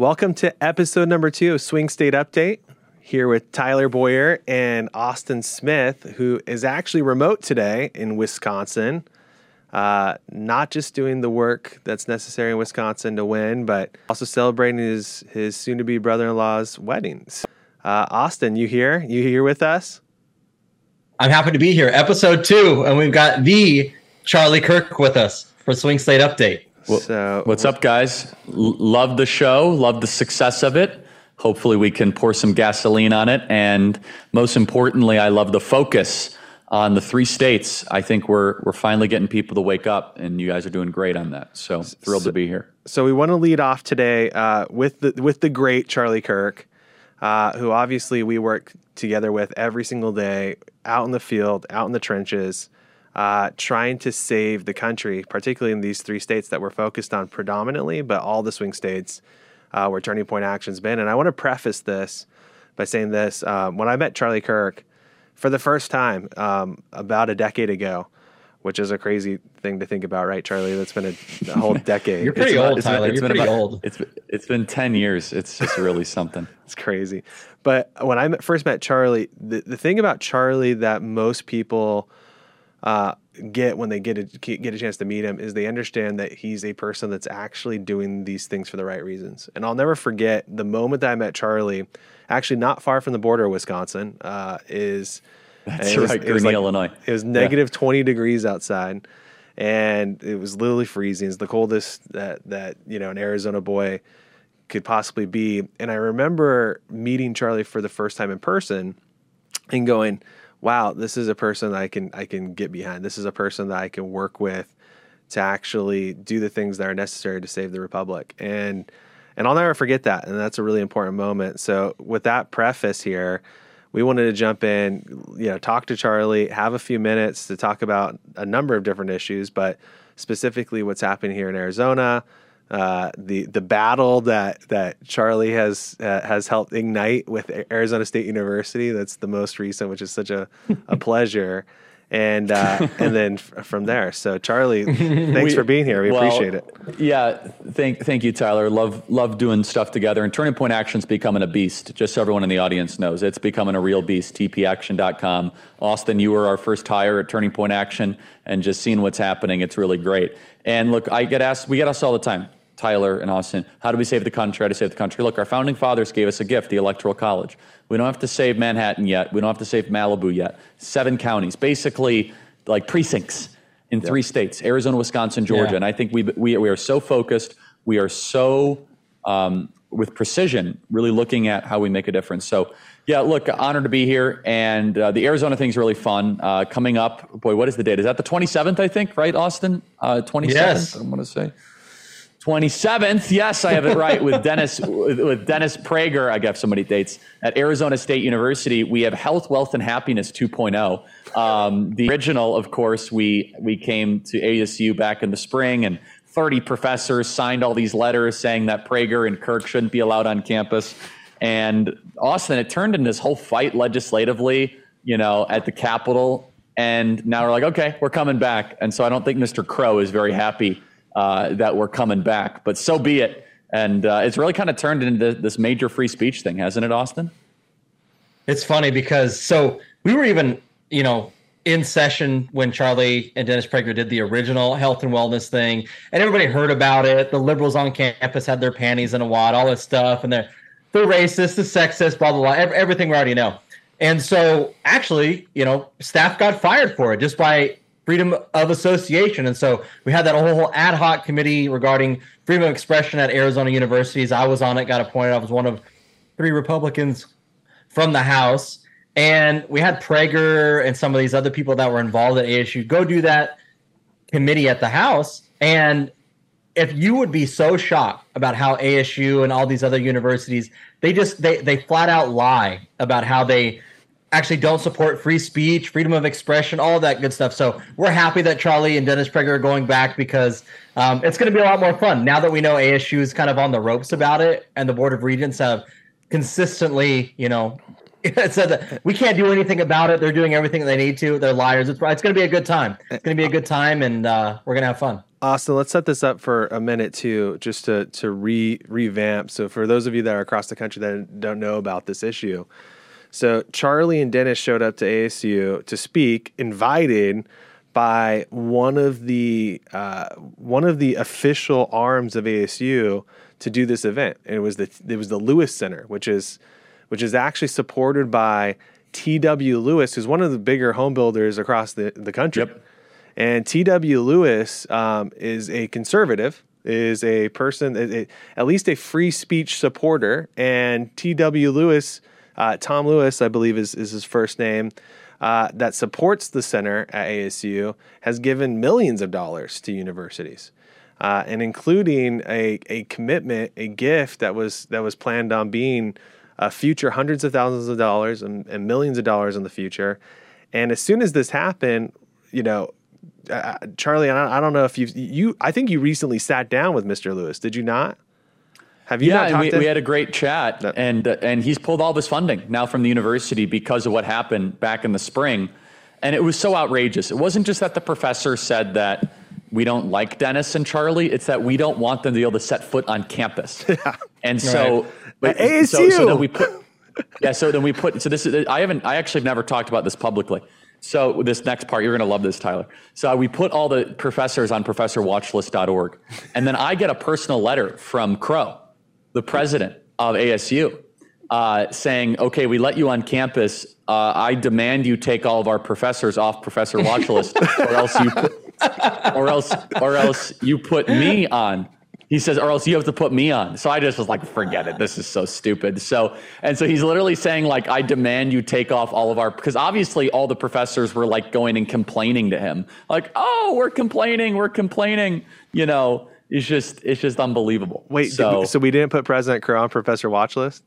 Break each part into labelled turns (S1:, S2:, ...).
S1: Welcome to episode number two of Swing State Update. Here with Tyler Bowyer and Austin Smith, who is actually remote today in Wisconsin. Uh, not just doing the work that's necessary in Wisconsin to win, but also celebrating his his soon to be brother in law's weddings. Uh, Austin, you here? You here with us?
S2: I'm happy to be here. Episode two, and we've got the Charlie Kirk with us for Swing State Update.
S3: Well, so, what's up, guys? L- love the show. Love the success of it. Hopefully, we can pour some gasoline on it. And most importantly, I love the focus on the three states. I think we're we're finally getting people to wake up, and you guys are doing great on that. So thrilled
S1: so,
S3: to be here.
S1: So we want to lead off today uh, with the with the great Charlie Kirk, uh, who obviously we work together with every single day, out in the field, out in the trenches uh, trying to save the country, particularly in these three states that we're focused on predominantly, but all the swing states uh, where Turning Point Action's been. And I want to preface this by saying this: um, when I met Charlie Kirk for the first time um, about a decade ago, which is a crazy thing to think about, right, Charlie? That's been a, a whole decade.
S2: You're pretty
S1: it's
S2: old, Tyler. You're pretty about, old.
S3: It's it's been ten years. It's just really something.
S1: it's crazy. But when I first met Charlie, the the thing about Charlie that most people uh, get when they get a, get a chance to meet him is they understand that he's a person that's actually doing these things for the right reasons. And I'll never forget the moment that I met Charlie, actually not far from the border of Wisconsin, uh, is
S3: that's right, was, Greene, like, Illinois.
S1: It was negative yeah. twenty degrees outside, and it was literally freezing. It's the coldest that that you know an Arizona boy could possibly be. And I remember meeting Charlie for the first time in person and going wow, this is a person that I can I can get behind. This is a person that I can work with to actually do the things that are necessary to save the republic. And and I'll never forget that. And that's a really important moment. So with that preface here, we wanted to jump in, you know, talk to Charlie, have a few minutes to talk about a number of different issues, but specifically what's happening here in Arizona, uh, the the battle that that Charlie has uh, has helped ignite with Arizona State University. That's the most recent, which is such a, a pleasure. And uh, and then f- from there. So Charlie, thanks we, for being here. We well, appreciate it.
S3: Yeah, thank thank you, Tyler. Love love doing stuff together. And Turning Point Action's becoming a beast. Just so everyone in the audience knows, it's becoming a real beast. TPAction.com. Austin, you were our first hire at Turning Point Action, and just seeing what's happening, it's really great. And look, I get asked, we get asked all the time Tyler and Austin, how do we save the country? How do we save the country? Look, our founding fathers gave us a gift, the Electoral College. We don't have to save Manhattan yet. We don't have to save Malibu yet. Seven counties, basically like precincts in three states Arizona, Wisconsin, Georgia. Yeah. And I think we, we, we are so focused. We are so, um, with precision, really looking at how we make a difference. So, yeah, look, honored to be here. And uh, the Arizona thing is really fun. Uh, coming up, boy, what is the date? Is that the 27th, I think, right, Austin? Uh, 27th,
S2: yes.
S3: I'm going to say. 27th, yes, I have it right with Dennis with, with, Dennis Prager. I got somebody dates at Arizona State University. We have Health, Wealth, and Happiness 2.0. Um, the original, of course, we we came to ASU back in the spring, and 30 professors signed all these letters saying that Prager and Kirk shouldn't be allowed on campus. And Austin, it turned into this whole fight legislatively, you know, at the Capitol. And now we're like, okay, we're coming back. And so I don't think Mr. Crow is very happy uh, that we're coming back. But so be it. And uh, it's really kind of turned into this major free speech thing, hasn't it, Austin?
S2: It's funny because so we were even, you know, in session when Charlie and Dennis Prager did the original health and wellness thing, and everybody heard about it. The liberals on campus had their panties in a wad, all this stuff, and they're they're racist, the sexist, blah blah blah, everything we already know. And so, actually, you know, staff got fired for it just by freedom of association. And so we had that whole ad hoc committee regarding freedom of expression at Arizona universities. I was on it, got appointed. I was one of three Republicans from the House. And we had Prager and some of these other people that were involved at ASU go do that committee at the House. And if you would be so shocked about how ASU and all these other universities, they just they they flat out lie about how they actually don't support free speech, freedom of expression, all that good stuff. So we're happy that Charlie and Dennis Prager are going back because um, it's going to be a lot more fun now that we know ASU is kind of on the ropes about it, and the Board of Regents have consistently, you know, said that we can't do anything about it. They're doing everything they need to. They're liars. It's, it's going to be a good time. It's going to be a good time, and uh, we're going to have fun.
S1: Austin, let's set this up for a minute too, just to to re revamp. So for those of you that are across the country that don't know about this issue, so Charlie and Dennis showed up to ASU to speak, invited by one of the uh, one of the official arms of ASU to do this event. And it was the it was the Lewis Center, which is which is actually supported by T.W. Lewis, who's one of the bigger home builders across the, the country.
S3: Yep.
S1: And T.W. Lewis um, is a conservative, is a person, a, a, at least a free speech supporter. And T.W. Lewis, uh, Tom Lewis, I believe is, is his first name, uh, that supports the center at ASU, has given millions of dollars to universities. Uh, and including a, a commitment, a gift that was that was planned on being a future hundreds of thousands of dollars and, and millions of dollars in the future. And as soon as this happened, you know, uh, Charlie, I, I don't know if you you I think you recently sat down with Mr. Lewis. Did you not?
S3: Have you? Yeah, we, we, had a great chat, no. and uh, and he's pulled all this funding now from the university because of what happened back in the spring, and it was so outrageous. It wasn't just that the professor said that we don't like Dennis and Charlie; it's that we don't want them to be able to set foot on campus. Yeah. And so, right.
S1: but, ASU. So,
S3: so then we put, yeah. So then we put. So this is. I haven't. I actually have never talked about this publicly. So this next part, you're going to love this, Tyler. So we put all the professors on professorwatchlist.org, and then I get a personal letter from Crow the president of ASU, uh, saying, "Okay, we let you on campus. Uh, I demand you take all of our professors off professor watch list, or else you, put, or else, or else you put me on." He says, "Or else you have to put me on." So I just was like, "Forget it. This is so stupid." So and so he's literally saying, like, "I demand you take off all of our," because obviously all the professors were like going and complaining to him, like, "Oh, we're complaining, we're complaining," you know it's just it's just unbelievable.
S1: Wait, so, we, so we didn't put President Crow on Professor Watch List?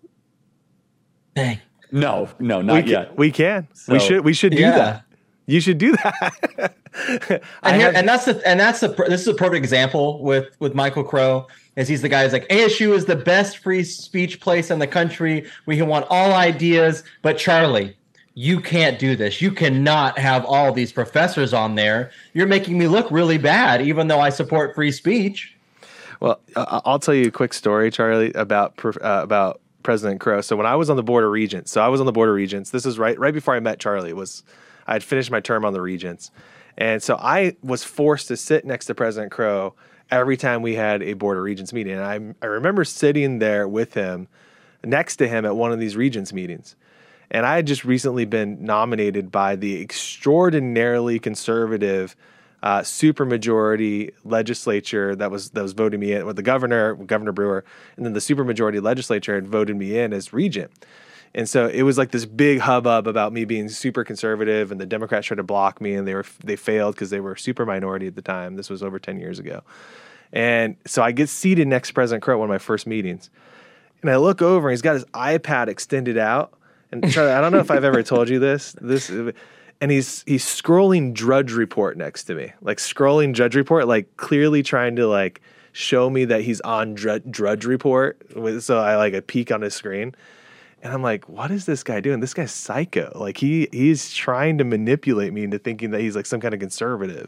S2: Dang.
S3: No, no, not
S1: we can,
S3: yet.
S1: We can. So, we should. We should do yeah. that. You should do that.
S2: and, here, and that's the and that's the this is a perfect example with with Michael Crow. As he's the guy who's like ASU is the best free speech place in the country. We can want all ideas, but Charlie, you can't do this. You cannot have all these professors on there. You're making me look really bad, even though I support free speech.
S1: Well, I'll tell you a quick story, Charlie, about uh, about President Crow. So when I was on the board of regents, so I was on the board of regents. This is right right before I met Charlie. It was I had finished my term on the regents, and so I was forced to sit next to President Crow every time we had a board of regents meeting. And I I remember sitting there with him, next to him at one of these regents meetings and I had just recently been nominated by the extraordinarily conservative uh, supermajority legislature that was that was voting me in with the governor, Governor Brewer, and then the supermajority legislature had voted me in as regent. And so it was like this big hubbub about me being super conservative, and the Democrats tried to block me, and they were they failed because they were super minority at the time. This was over ten years ago, and so I get seated next to President Crow at one of my first meetings, and I look over, and he's got his iPad extended out, and Charlie, I don't know if I've ever told you this. This and he's he's scrolling Drudge Report next to me, like scrolling Drudge Report, like clearly trying to like show me that he's on Drudge, Drudge Report. So I like a peek on his screen, and I'm like, what is this guy doing? This guy's psycho. Like he he's trying to manipulate me into thinking that he's like some kind of conservative,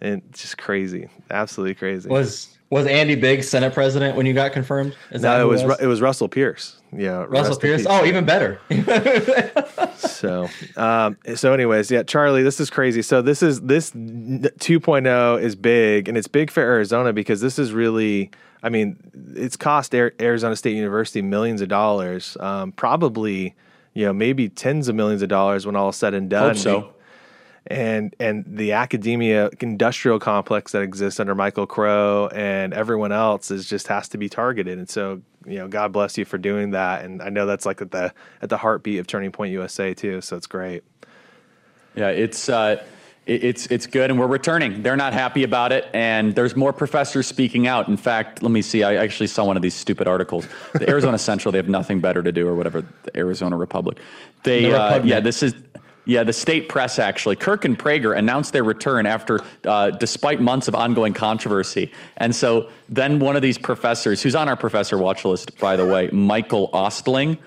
S1: and just crazy, absolutely crazy.
S2: Was was Andy Biggs Senate president when you got confirmed?
S1: Is no, it was, was, it was Russell Pearce. Yeah,
S2: Russell Pearce. Oh, even better.
S1: so, um, so anyways, yeah, Charlie, this is crazy. So this is this 2.0 is big, and it's big for Arizona because this is really. I mean, it's cost Arizona State University millions of dollars, um, probably, you know, maybe tens of millions of dollars when all is said and done.
S3: Hope so
S1: and and the academia industrial complex that exists under Michael Crow and everyone else is just has to be targeted. And so, you know, God bless you for doing that. And I know that's like at the at the heartbeat of Turning Point USA too. So it's great.
S3: Yeah, it's uh, it's it's good, and we're returning. They're not happy about it, and there's more professors speaking out. In fact, let me see. I actually saw one of these stupid articles. The Arizona Central, they have nothing better to do, or whatever. The Arizona Republic. They, the uh, yeah, this is yeah, the state press actually. Kirk and Prager announced their return after, uh, despite months of ongoing controversy. And so then one of these professors, who's on our professor watch list, by the way, Michael Ostling,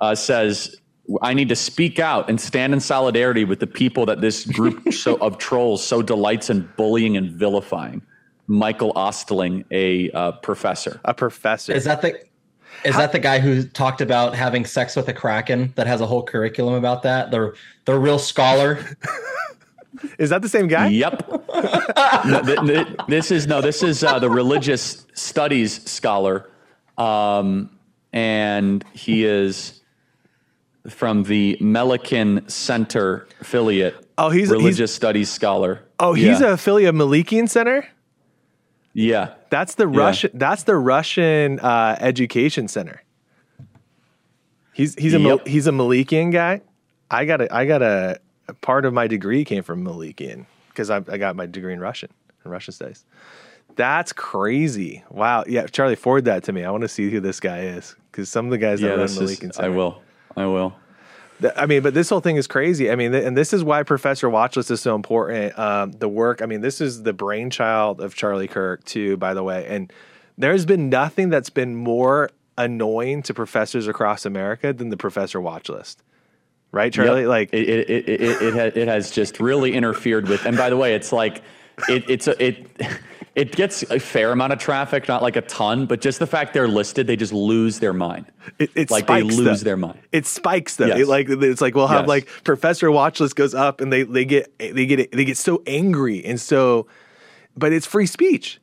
S3: uh, says, I need to speak out and stand in solidarity with the people that this group so, of trolls so delights in bullying and vilifying. Michael Ostling, a uh, professor.
S1: A professor.
S2: Is that the is How, that the guy who talked about having sex with a kraken that has a whole curriculum about that? The the real scholar.
S1: is that the same guy?
S3: Yep. no, th- th- this is no. This is uh, the religious studies scholar, um, and he is from the Melikian Center affiliate.
S1: Oh, he's a
S3: religious
S1: he's,
S3: studies scholar.
S1: Oh, he's yeah. an affiliate of Melikian Center.
S3: Yeah,
S1: that's the yeah. Russian. That's the Russian uh, education center. He's he's a yep. he's a Melikian guy. I got a I got a, a part of my degree came from Melikian because I, I got my degree in Russian in Russian studies. That's crazy! Wow, yeah, Charlie, forward that to me. I want to see who this guy is because some of the guys
S3: yeah,
S1: that run Melikian.
S3: Center, I will. I will.
S1: I mean, but this whole thing is crazy. I mean, and this is why Professor Watchlist is so important. Um, the work, I mean, this is the brainchild of Charlie Kirk, too, by the way. And there's been nothing that's been more annoying to professors across America than the Professor Watchlist. Right, Charlie? Yep. Like
S3: it, it, it, it, it, it has just really interfered with. And by the way, it's like it, it's a, it it gets a fair amount of traffic, not like a ton, but just the fact they're listed, they just lose their mind.
S1: It, it
S3: like
S1: spikes
S3: they lose
S1: them.
S3: thell mind.
S1: It spikes them. Yes. It like it's like we'll have yes. like Professor Watchlist goes up and they they get they get they get so angry and so, but it's free speech.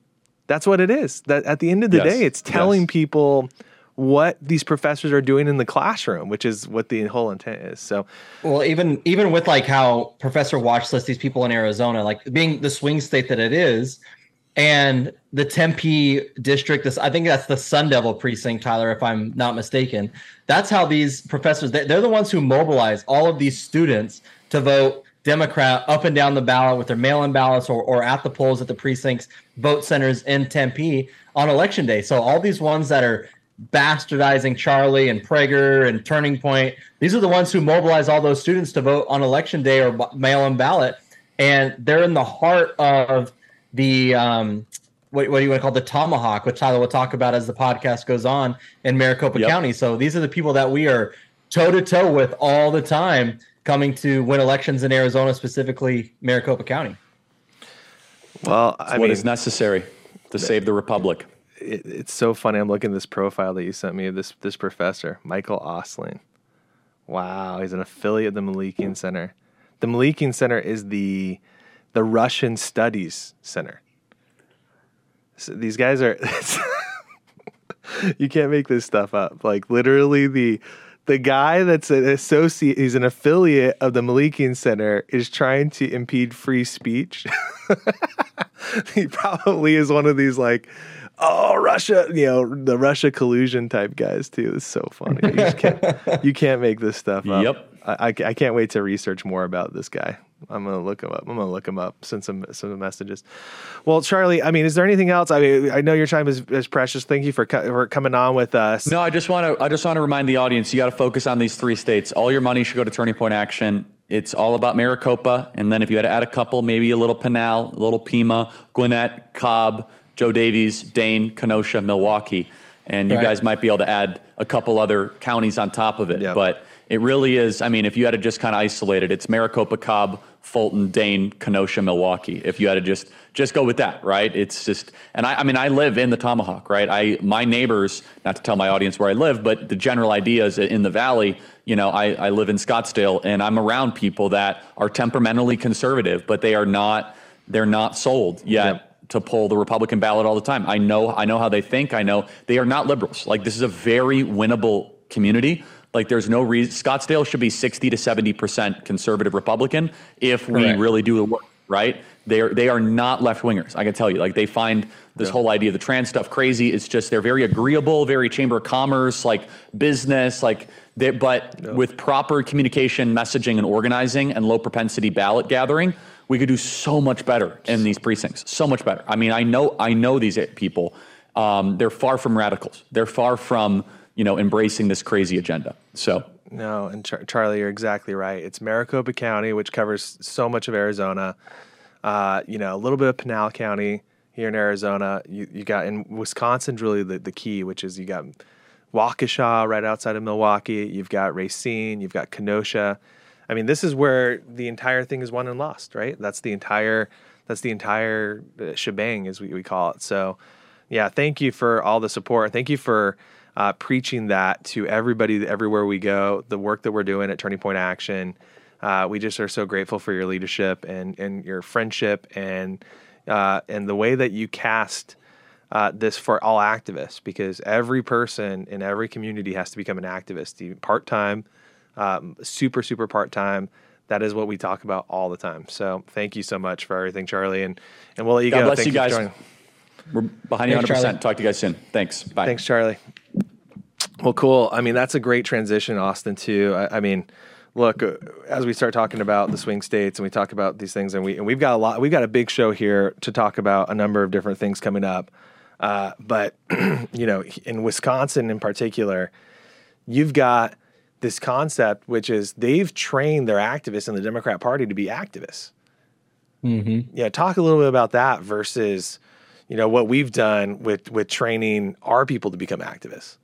S1: That's what it is. That at the end of the yes. day, it's telling people what these professors are doing in the classroom, which is what the whole intent is. So,
S2: well, even even with like how Professor Watchlist, these people in Arizona, like being the swing state that it is, and the Tempe district, this I think that's the Sun Devil precinct, Tyler, if I'm not mistaken. That's how these professors they're the ones who mobilize all of these students to vote Democrat up and down the ballot with their mail-in ballots or, or at the polls at the precincts, vote centers in Tempe on election day. So all these ones that are bastardizing Charlie and Prager and Turning Point, these are the ones who mobilize all those students to vote on election day or mail-in ballot, and they're in the heart of the um, what, what do you want to call it? the tomahawk, which Tyler will talk about as the podcast goes on in Maricopa yep. County. So these are the people that we are toe to toe with all the time, coming to win elections in Arizona, specifically Maricopa County.
S1: Well, I
S3: mean,
S1: what
S3: is necessary to save the republic.
S1: It, it's so funny. I'm looking at this profile that you sent me. of This this professor, Michael Ostling. Wow, he's an affiliate of the Melikian Center. The Melikian Center is the the Russian Studies Center. So these guys are you can't make this stuff up. Like literally the the guy that's an associate he's an affiliate of the Melikian Center is trying to impede free speech. he probably is one of these like oh Russia, you know, the Russia collusion type guys too. It's so funny. You can't, you can't make this stuff up.
S3: Yep.
S1: I, I, I, can't wait to research more about this guy. I'm gonna look him up. I'm gonna look him up. Send some some messages. Well, Charlie, I mean, is there anything else? I mean, I know your time is, is precious. Thank you for, for coming on with us.
S3: No, I just want to I just want to remind the audience you got to focus on these three states. All your money should go to Turning Point Action. It's all about Maricopa, and then if you had to add a couple, maybe a little Pinal, a little Pima, Gwinnett, Cobb, Jo Davies, Dane, Kenosha, Milwaukee, and you right. guys might be able to add a couple other counties on top of it. Yep. But it really is. I mean, if you had to just kind of isolate it, it's Maricopa, Cobb, Fulton, Dane, Kenosha, Milwaukee. If you had to just just go with that, right? It's just, and I, I mean, I live in the Tomahawk, right? I my neighbors, not to tell my audience where I live, but the general idea is in the valley. You know, I, I live in Scottsdale, and I'm around people that are temperamentally conservative, but they are not. They're not sold yet. Yep to pull the Republican ballot all the time. I know I know how they think. I know they are not liberals. Like this is a very winnable community. Like there's no reason Scottsdale should be 60 to 70% conservative Republican if we Correct. really do the work, right? They are they are not left wingers. I can tell you. Like they find this yeah. whole idea of the trans stuff crazy. It's just they're very agreeable, very chamber of commerce, like business, like they, but yeah. with proper communication, messaging, and organizing and low propensity ballot gathering, we could do so much better in these precincts. So much better. I mean, I know I know these people. Um, they're far from radicals. They're far from you know, embracing this crazy agenda. So
S1: no, and Char- Charlie, you're exactly right. It's Maricopa County, which covers so much of Arizona. Uh, you know, a little bit of Pinal County here in Arizona. You, you got in Wisconsin's really the, the key, which is you got Waukesha, right outside of Milwaukee. You've got Racine. You've got Kenosha. I mean, this is where the entire thing is won and lost, right? That's the entire that's the entire uh, shebang, as we, we call it. So, yeah, thank you for all the support. Thank you for uh, preaching that to everybody everywhere we go. The work that we're doing at Turning Point Action. Uh, we just are so grateful for your leadership and and your friendship and uh, and the way that you cast uh, this for all activists because every person in every community has to become an activist, part time, um, super super part time. That is what we talk about all the time. So thank you so much for everything, Charlie, and and we'll let you
S3: God
S1: go.
S3: bless
S1: Thank
S3: you guys.
S1: for joining.
S3: We're behind you 100%.
S2: Charlie.
S3: Talk to you guys soon. Thanks. Bye.
S1: Thanks, Charlie. Well, cool. I mean, that's a great transition, Austin. Too. I, I mean, look, uh, as we start talking about the swing states and we talk about these things, and we and we've got a lot. We've got a big show here to talk about a number of different things coming up. Uh, but you know, in Wisconsin in particular, you've got this concept, which is they've trained their activists in the Democrat Party to be activists.
S2: Mm-hmm.
S1: Yeah, talk a little bit about that versus, you know, what we've done with with training our people to become activists.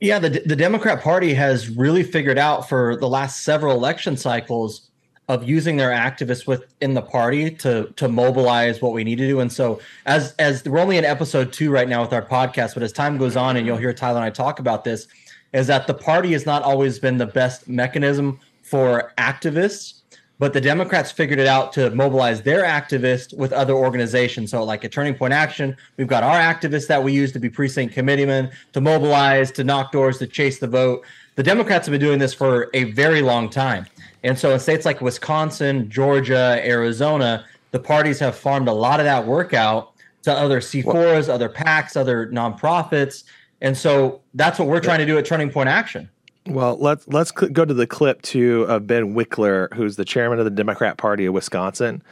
S2: Yeah, the the Democrat Party has really figured out for the last several election cycles of using their activists within the party to to mobilize what we need to do. And so as as we're only in episode two right now with our podcast, but as time goes on and you'll hear Tyler and I talk about this, is that the party has not always been the best mechanism for activists. But the Democrats figured it out to mobilize their activists with other organizations. So, like a Turning Point Action, we've got our activists that we use to be precinct committeemen, to mobilize, to knock doors, to chase the vote. The Democrats have been doing this for a very long time. And so, in states like Wisconsin, Georgia, Arizona, the parties have farmed a lot of that work out to other C4s, other PACs, other nonprofits. And so, that's what we're trying to do at Turning Point Action.
S1: Well, let's let's cl- go to the clip too of Ben Wickler, who's the chairman of the Democrat Party of Wisconsin,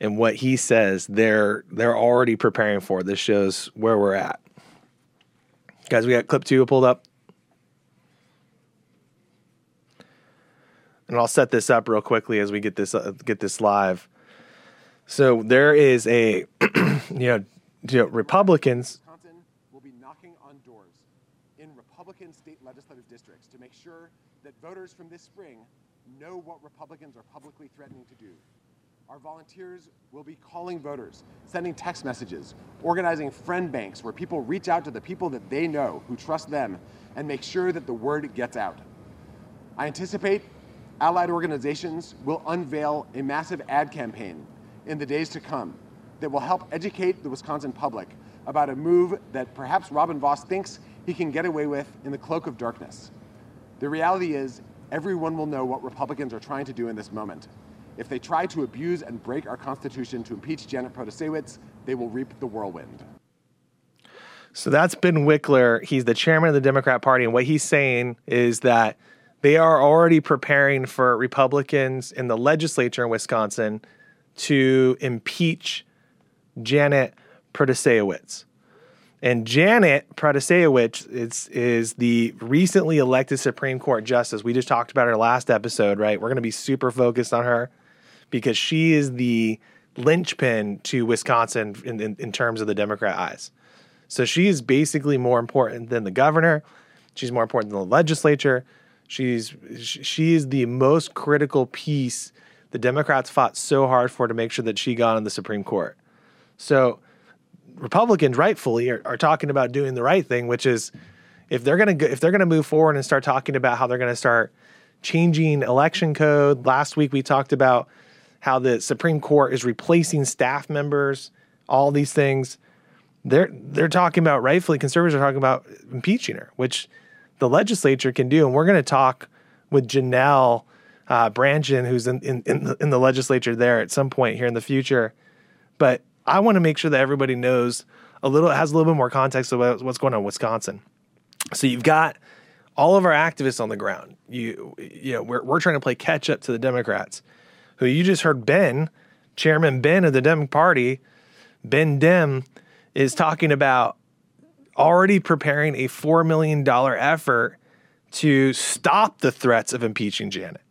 S1: and what he says they're they're already preparing for. This shows where we're at. Guys, we got clip two pulled up. And I'll set this up real quickly as we get this uh, get this live. So there is a you know, you know Republicans
S4: Wisconsin will be knocking on doors in Republican state legislative districts to make sure that voters from this spring know what Republicans are publicly threatening to do. Our volunteers will be calling voters, sending text messages, organizing friend banks where people reach out to the people that they know who trust them and make sure that the word gets out. I anticipate allied organizations will unveil a massive ad campaign in the days to come that will help educate the Wisconsin public about a move that perhaps Robin Vos thinks he can get away with in the cloak of darkness. The reality is, everyone will know what Republicans are trying to do in this moment. If they try to abuse and break our Constitution to impeach Janet Protasiewicz, they will reap the whirlwind.
S1: So that's Ben Wickler. He's the chairman of the Democrat Party. And what he's saying is that they are already preparing for Republicans in the legislature in Wisconsin to impeach Janet Protasiewicz. And Janet Protasiewicz is, is the recently elected Supreme Court justice. We just talked about her last episode, right? We're going to be super focused on her because she is the linchpin to Wisconsin in, in, in terms of the Democrat eyes. So she is basically more important than the governor. She's more important than the legislature. She's she is the most critical piece the Democrats fought so hard for to make sure that she got on the Supreme Court. So Republicans rightfully are, are talking about doing the right thing, which is if they're going to if they're going to move forward and start talking about how they're going to start changing election code. Last week we talked about how the Supreme Court is replacing staff members, all these things. They're they're talking about rightfully conservatives are talking about impeaching her, which the legislature can do, and we're going to talk with Janel uh, who's in in in the, in the legislature there at some point here in the future. But I want to make sure that everybody knows a little has a little bit more context about what's going on in Wisconsin. So you've got all of our activists on the ground. You you know we're we're trying to play catch up to the Democrats, who you just heard Ben, Chairman Ben of the Dem Party, Ben Dem, is talking about already preparing a four million dollar effort to stop the threats of impeaching Janet.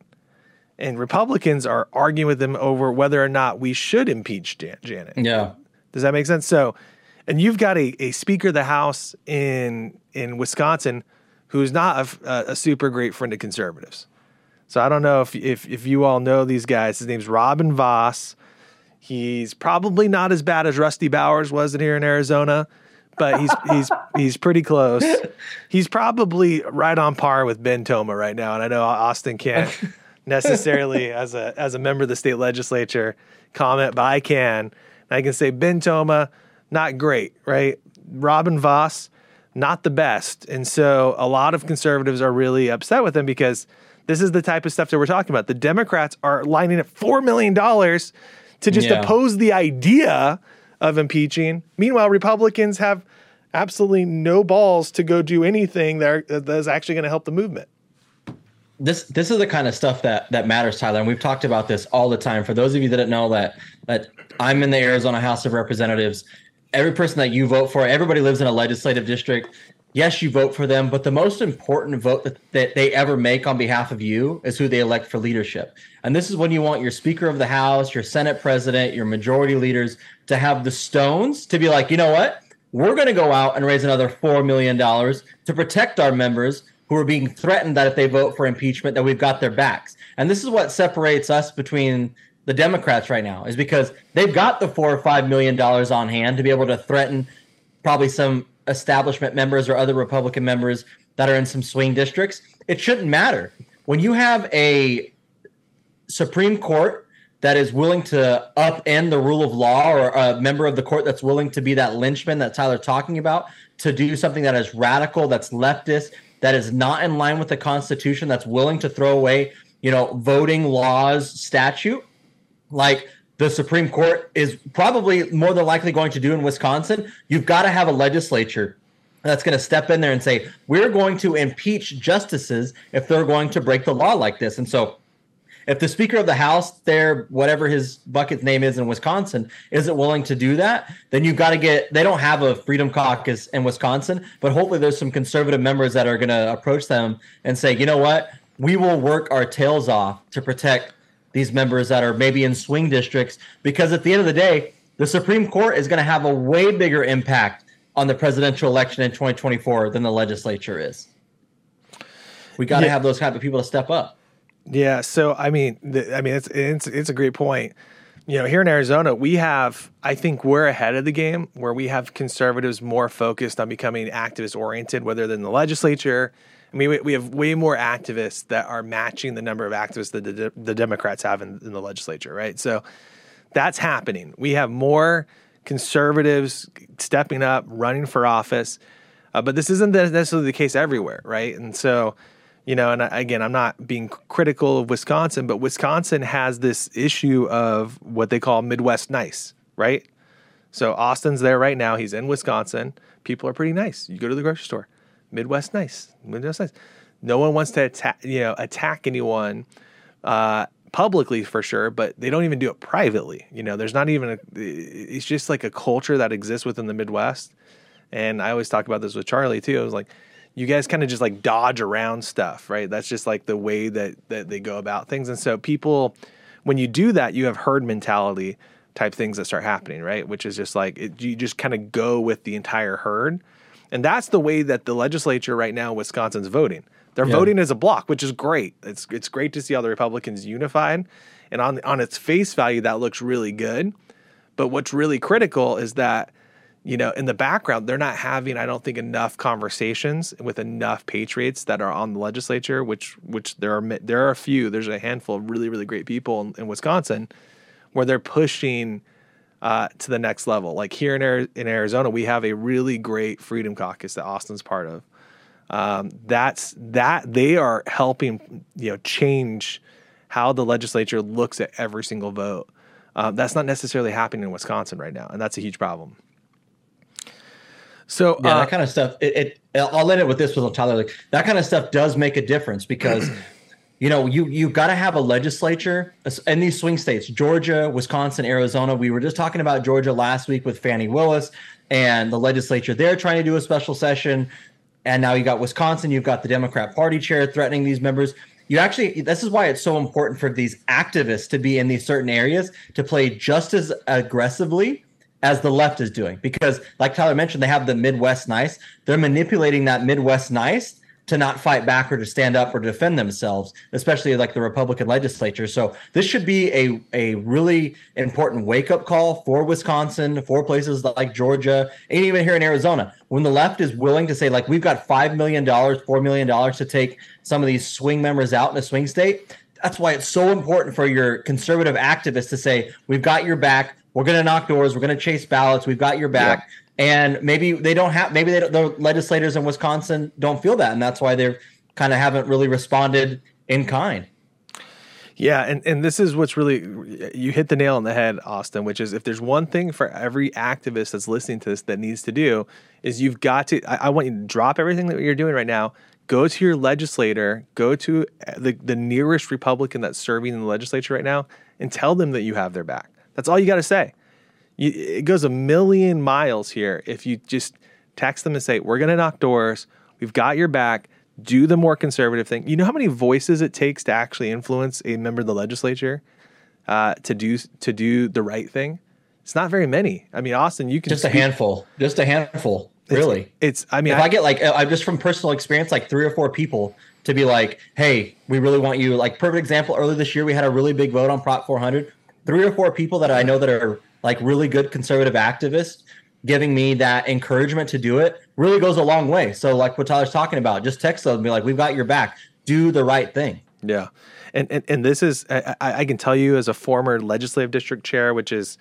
S1: And Republicans are arguing with them over whether or not we should impeach Jan- Janet.
S2: Yeah.
S1: Does that make sense? So and you've got a, a Speaker of the House in in Wisconsin who's not a, a, super great friend of conservatives. So I don't know if, if if you all know these guys. His name's Robin Vos. He's probably not as bad as Rusty Bowers was in here in Arizona, but he's he's he's pretty close. He's probably right on par with Ben Toma right now, and I know Austin can't necessarily as a as a member of the state legislature comment, but I can. And I can say Ben Toma, not great, right? Robin Vos, not the best. And so a lot of conservatives are really upset with him because this is the type of stuff that we're talking about. The Democrats are lining up $4 million to just yeah. oppose the idea of impeaching. Meanwhile, Republicans have absolutely no balls to go do anything that is actually going to help the movement
S2: this this is the kind of stuff that that matters, Tyler. And we've talked about this all the time. For those of you that don't know that that I'm in the Arizona House of Representatives, every person that you vote for, everybody lives in a legislative district. Yes, you vote for them, but the most important vote that, that they ever make on behalf of you is who they elect for leadership. And this is when you want your Speaker of the House, your Senate President, your majority leaders to have the stones to be like, you know what? We're going to go out and raise another $4 million to protect our members who are being threatened that if they vote for impeachment, that we've got their backs. And this is what separates us between the Democrats right now, is because they've got the four or five million dollars on hand to be able to threaten probably some establishment members or other Republican members that are in some swing districts. It shouldn't matter. When you have a Supreme Court that is willing to upend the rule of law or a member of the court that's willing to be that lynchman that Tyler talking about to do something that is radical, that's leftist, that is not in line with the Constitution, that's willing to throw away, you know, voting laws statute, like the Supreme Court is probably more than likely going to do in Wisconsin, you've got to have a legislature that's going to step in there and say, we're going to impeach justices if they're going to break the law like this. And so if the Speaker of the House, there, whatever his bucket's name is in Wisconsin, isn't willing to do that, then you've got to get. They don't have a Freedom Caucus in Wisconsin, but hopefully there's some conservative members that are going to approach them and say, you know what, we will work our tails off to protect these members that are maybe in swing districts, because at the end of the day, the Supreme Court is going to have a way bigger impact on the presidential election in 2024 than the legislature is. We got to yeah. have those kind of people to step up.
S1: Yeah. So I mean, I mean, it's it's it's a great point. You know, here in Arizona, we have I think we're ahead of the game where we have conservatives more focused on becoming activist oriented, whether than the legislature. I mean, we, we have way more activists that are matching the number of activists that the, the Democrats have in, in the legislature, right? So that's happening. We have more conservatives stepping up, running for office, uh, but this isn't necessarily the case everywhere, right? And so you know, and again, I'm not being critical of Wisconsin, but Wisconsin has this issue of what they call Midwest nice, right? So Austin's there right now. He's in Wisconsin. People are pretty nice. You go to the grocery store, Midwest nice, Midwest nice. No one wants to attack, you know, attack anyone uh, publicly for sure, but they don't even do it privately. You know, there's not even a. It's just like a culture that exists within the Midwest. And I always talk about this with Charlie too. I was like, you guys kind of just like dodge around stuff, right? That's just like the way that that they go about things. And so people when you do that, you have herd mentality type things that start happening, right? Which is just like it, you just kind of go with the entire herd. And that's the way that the legislature right now Wisconsin's voting. They're yeah. voting as a block, which is great. It's it's great to see all the Republicans unified. And on on its face value that looks really good. But what's really critical is that you know, in the background, they're not having, I don't think, enough conversations with enough patriots that are on the legislature. Which, which there are there are a few. There's a handful of really, really great people in, in Wisconsin where they're pushing uh, to the next level. Like here in, in Arizona, we have a really great Freedom Caucus that Austin's part of. Um, that's that they are helping, you know, change how the legislature looks at every single vote. Uh, that's not necessarily happening in Wisconsin right now, and that's a huge problem. So
S2: yeah, uh, that kind of stuff. It, it, I'll end it with this with Tyler. Like that kind of stuff does make a difference because you know you you got to have a legislature in these swing states, Georgia, Wisconsin, Arizona. We were just talking about Georgia last week with Fani Willis and the legislature there trying to do a special session. And now you got Wisconsin. You've got the Democrat Party chair threatening these members. You actually, this is why it's so important for these activists to be in these certain areas to play just as aggressively as the left is doing. Because, like Tyler mentioned, they have the Midwest nice. They're manipulating that Midwest nice to not fight back or to stand up or defend themselves, especially like the Republican legislature. So this should be a, a really important wake up call for Wisconsin, for places like Georgia, and even here in Arizona. When the left is willing to say, like, we've got $5 million, $4 million to take some of these swing members out in a swing state, that's why it's so important for your conservative activists to say, we've got your back. We're going to knock doors. We're going to chase ballots. We've got your back and maybe they don't have maybe they don't, the legislators in Wisconsin don't feel that, and that's why they're kind of haven't really responded in kind.
S1: Yeah, and, and this is what's really you hit the nail on the head, Austin, which is if there's one thing for every activist that's listening to this that needs to do is you've got to I, I want you to drop everything that you're doing right now, go to your legislator, go to the, the nearest Republican that's serving in the legislature right now, and tell them that you have their back. That's all you got to say. You, it goes a million miles here if you just text them and say, "We're going to knock doors. We've got your back. Do the more conservative thing." You know how many voices it takes to actually influence a member of the legislature uh, to do to do the right thing? It's not very many. I mean, Austin, you can
S2: just speak. a handful. Just a handful. Really,
S1: it's. it's I mean,
S2: if I, I get like, I'm just from personal experience, like three or four people to be like, "Hey, we really want you." Like, perfect example. Earlier this year, we had a really big vote on Prop 400. Three or four people that I know that are like really good conservative activists giving me that encouragement to do it really goes a long way. So like what Tyler's talking about, just text them and be like, we've got your back. Do the right thing.
S1: Yeah. And, and, and this is, I, I can tell you as a former legislative district chair, which is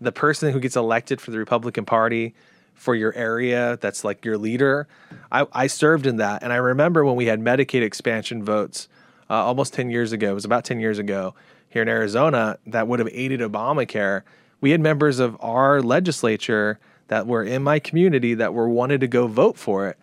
S1: the person who gets elected for the Republican Party for your area, that's like your leader. I, I served in that. And I remember when we had Medicaid expansion votes uh, almost 10 years ago, it was about 10 years ago here in Arizona, that would have aided Obamacare we had members of our legislature that were in my community that were wanted to go vote for it.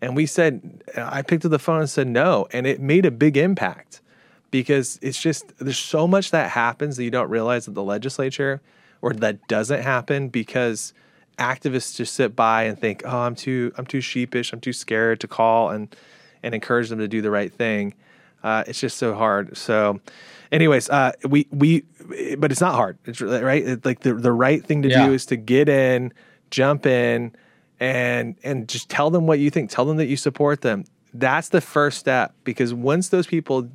S1: And we said, I picked up the phone and said no. And it made a big impact because it's just, there's so much that happens that you don't realize that the legislature or that doesn't happen because activists just sit by and think, oh, I'm too, I'm too sheepish. I'm too scared to call and, and encourage them to do the right thing. Uh, it's just so hard. So, anyways, uh, we we, but it's not hard. It's right. It's like the the right thing to yeah. do is to get in, jump in, and and just tell them what you think. Tell them that you support them. That's the first step because once those people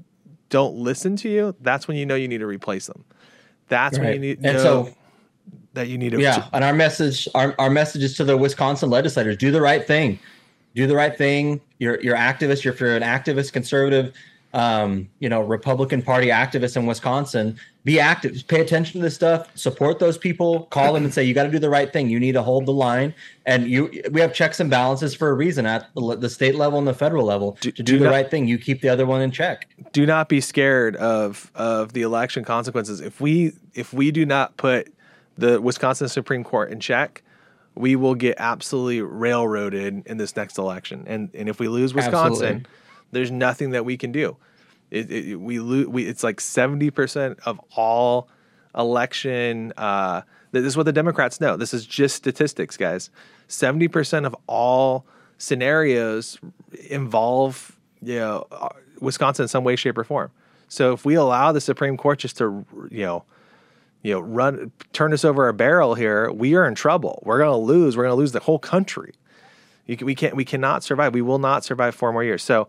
S1: don't listen to you, that's when you know you need to replace them. That's right. when you need. And so that you need to.
S2: Yeah, and our message, our our message is to the Wisconsin legislators: do the right thing. Do the right thing. You're you're activist. You're, if you're an activist, conservative, um, you know, Republican Party activists in Wisconsin, be active, pay attention to this stuff, support those people, call them and say, you got to do the right thing. You need to hold the line. And you, we have checks and balances for a reason at the, state level and the federal level do, to do, do the not, right thing. You keep the other one in check.
S1: Do not be scared of, of the election consequences. If we, if we do not put the Wisconsin Supreme Court in check, we will get absolutely railroaded in this next election. And, and if we lose Wisconsin, Absolutely there's nothing that we can do. It, it, we lose. We, it's like seventy percent of all election. Uh, this is what the Democrats know. This is just statistics, guys. Seventy percent of all scenarios involve you know uh, Wisconsin in some way, shape, or form. So if we allow the Supreme Court just to you know you know run turn us over a barrel here, we are in trouble. We're going to lose. We're going to lose the whole country. You, we can't. We cannot survive. We will not survive four more years. So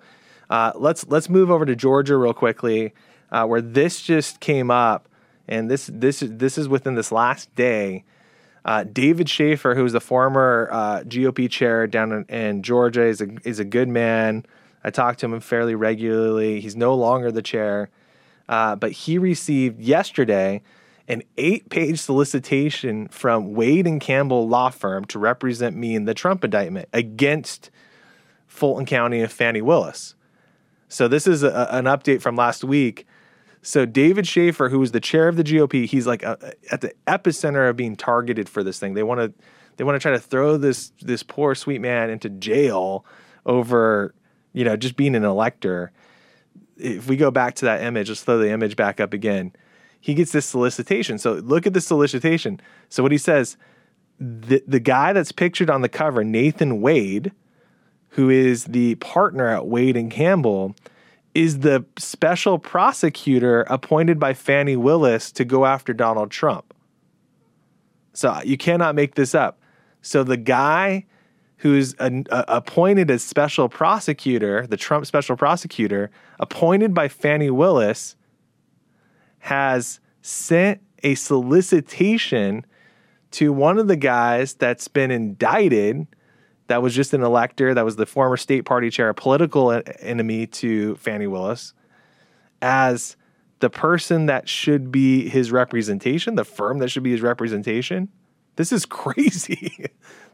S1: uh, let's let's move over to Georgia real quickly, uh, where this just came up, and this this this is within this last day. Uh, David Shafer, who's the former uh, GOP chair down in, in, Georgia, is a is a good man. I talk to him fairly regularly. He's no longer the chair, uh, but he received yesterday an eight-page solicitation from Wade and Campbell law firm to represent me in the Trump indictment against Fulton County and Fani Willis. So this is a, an update from last week. So David Shafer, who was the chair of the GOP, he's like a, uh, at the epicenter of being targeted for this thing. They want to they want to try to throw this this poor sweet man into jail over you know just being an elector. If we go back to that image, let's throw the image back up again. He gets this solicitation. So look at the solicitation. So what he says, the the guy that's pictured on the cover, Nathan Wade, who is the partner at Wade and Campbell, is the special prosecutor appointed by Fani Willis to go after Donald Trump. So uh, you cannot make this up. So the guy who's a, a, uh, appointed as special prosecutor, the Trump special prosecutor, appointed by Fani Willis, has sent a solicitation to one of the guys that's been indicted that was just an elector that was the former state party chair a political enemy to Fani Willis as the person that should be his representation the firm that should be his representation. This is crazy.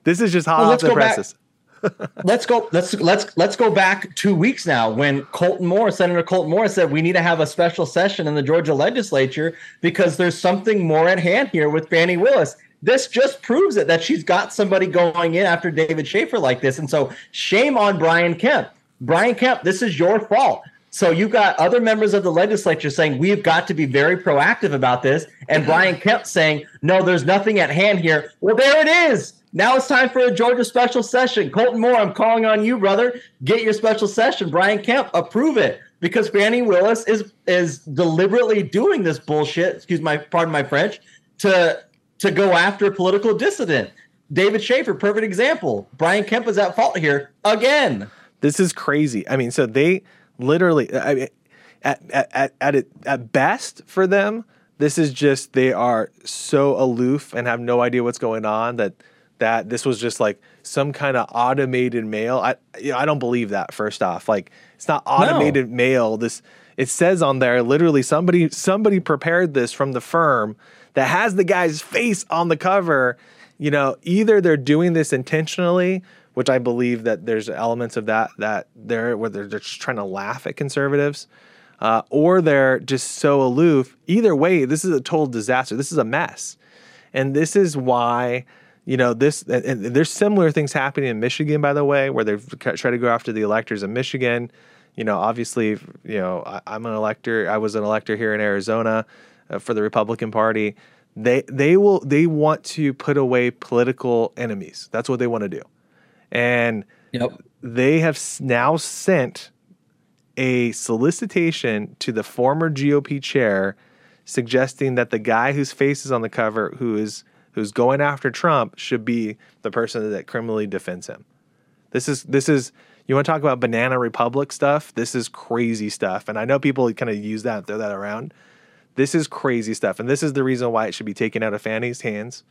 S1: This is just hot well, off the presses.
S2: Let's go let's let's let's go back two weeks now when Colton Moore, Senator Colton Moore, said we need to have a special session in the Georgia legislature because there's something more at hand here with Fani Willis. This just proves it that she's got somebody going in after David Shafer like this. And so shame on Brian Kemp. Brian Kemp, this is your fault. So you've got other members of the legislature saying we've got to be very proactive about this, and Brian Kemp saying no, there's nothing at hand here. Well, there it is. Now it's time for a Georgia special session. Colton Moore, I'm calling on you, brother. Get your special session. Brian Kemp, approve it because Fani Willis is is deliberately doing this bullshit. Excuse my pardon my French to to go after a political dissident. David Shafer, perfect example. Brian Kemp is at fault here again.
S1: This is crazy. I mean, so they literally, I mean, at at at at, it, at best for them, this is just they are so aloof and have no idea what's going on that that this was just like some kind of automated mail. I you know, I don't believe that first off. Like it's not automated no. mail. This it says on there literally somebody somebody prepared this from the firm that has the guy's face on the cover. You know, either they're doing this intentionally, which I believe that there's elements of that that they're where they're just trying to laugh at conservatives. Uh, or they're just so aloof. Either way, this is a total disaster. This is a mess. And this is why you know this and, there's similar things happening in michigan by the way where they've tried to go after the electors in michigan you know obviously you know I, am an elector i was an elector here in arizona uh, for the republican party they they will they want to put away political enemies that's what they want to do and yep. they have now sent a solicitation to the former gop chair suggesting that the guy whose face is on the cover who is who's going after Trump should be the person that criminally defends him. This is this is you want to talk about banana republic stuff? This is crazy stuff. And I know people kind of use that and throw that around. This is crazy stuff. And this is the reason why it should be taken out of Fani's hands.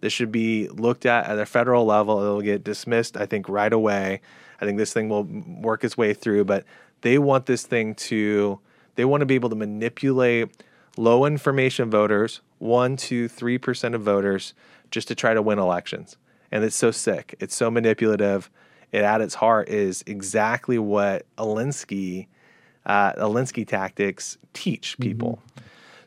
S1: This should be looked at at a federal level. It'll get dismissed, I think, right away. I think this thing will work its way through, but they want this thing to, they want to be able to manipulate low information voters, one, two, three percent of voters, just to try to win elections. And it's so sick. It's so manipulative. It at its heart is exactly what Alinsky, uh, Alinsky tactics teach people. Mm-hmm.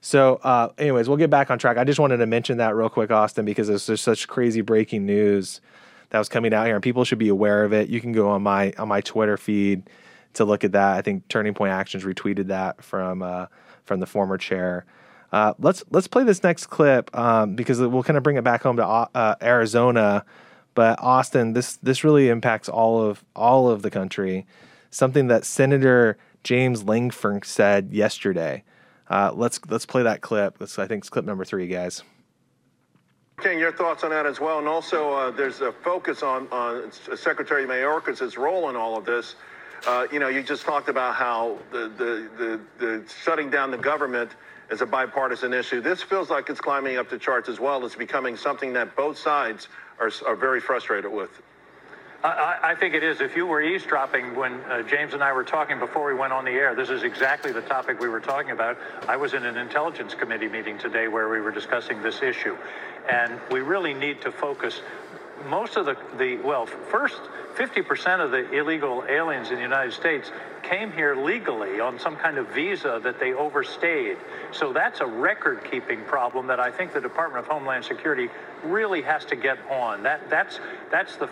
S1: So, uh, anyways, we'll get back on track. I just wanted to mention that real quick, Austin, because there's just such crazy breaking news that was coming out here, and people should be aware of it. You can go on my on my Twitter feed to look at that. I think Turning Point Actions retweeted that from uh, from the former chair. Uh, let's let's play this next clip um, because we'll kind of bring it back home to uh, Arizona, but Austin, this this really impacts all of all of the country. Something that Senator James Lankford said yesterday. Uh, let's let's play that clip. This I think it's clip number three, guys.
S5: King, your thoughts on that as well, and also uh, there's a focus on on Secretary Mayorkas' role in all of this. Uh, you know, you just talked about how the, the, the, the, shutting down the government is a bipartisan issue. This feels like it's climbing up the charts as well. It's becoming something that both sides are, are very frustrated with.
S6: I, I think it is. If you were eavesdropping when uh, James and I were talking before we went on the air, this is exactly the topic we were talking about. I was in an intelligence committee meeting today where we were discussing this issue. And we really need to focus most of the, the well, first, 50% of the illegal aliens in the United States came here legally on some kind of visa that they overstayed. So that's a record keeping problem that I think the Department of Homeland Security really has to get on. That, that's, that's the,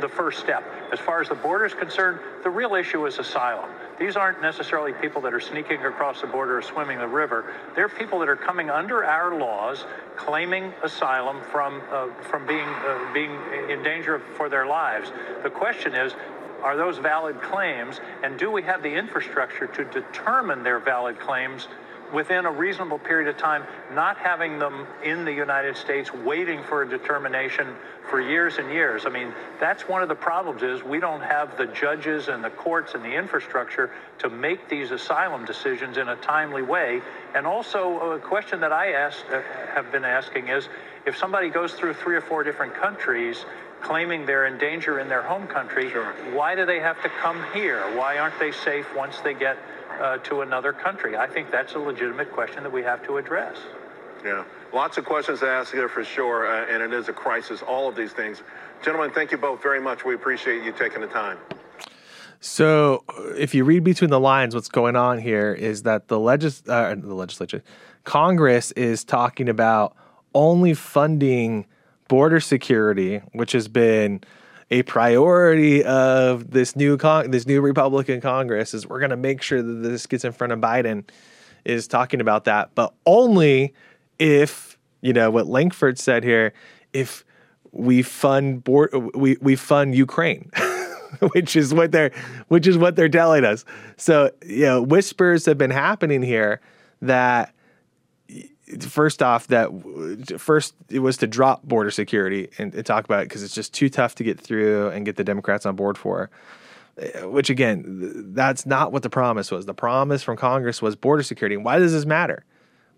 S6: the first step. As far as the border is concerned, the real issue is asylum. These aren't necessarily people that are sneaking across the border or swimming the river. They're people that are coming under our laws, claiming asylum from uh, from being uh, being in danger for their lives. The question is, are those valid claims, and do we have the infrastructure to determine their valid claims within a reasonable period of time, not having them in the United States waiting for a determination for years and years. I mean, that's one of the problems is we don't have the judges and the courts and the infrastructure to make these asylum decisions in a timely way. And also a question that I asked, uh, have been asking is, if somebody goes through three or four different countries, claiming they're in danger in their home country,
S5: Sure.
S6: why do they have to come here? Why aren't they safe once they get uh, to another country? I think that's a legitimate question that we have to address.
S5: Yeah, lots of questions to ask here for sure, uh, and it is a crisis. All of these things, gentlemen. Thank you both very much. We appreciate you taking the time.
S1: So, uh, if you read between the lines, what's going on here is that the legis- uh, the legislature, Congress is talking about only funding border security, which has been a priority of this new con- this new Republican Congress. Is we're going to make sure that this gets in front of Biden. Is talking about that, but only if you know what Lankford said here. If we fund board, we we fund Ukraine. which is what they're which is what they're telling us. So, you know, whispers have been happening here that first off that first it was to drop border security and, and talk about it because it's just too tough to get through and get the Democrats on board for. Eh, which again, that's not what the promise was. The promise from Congress was border security. and Why does this matter?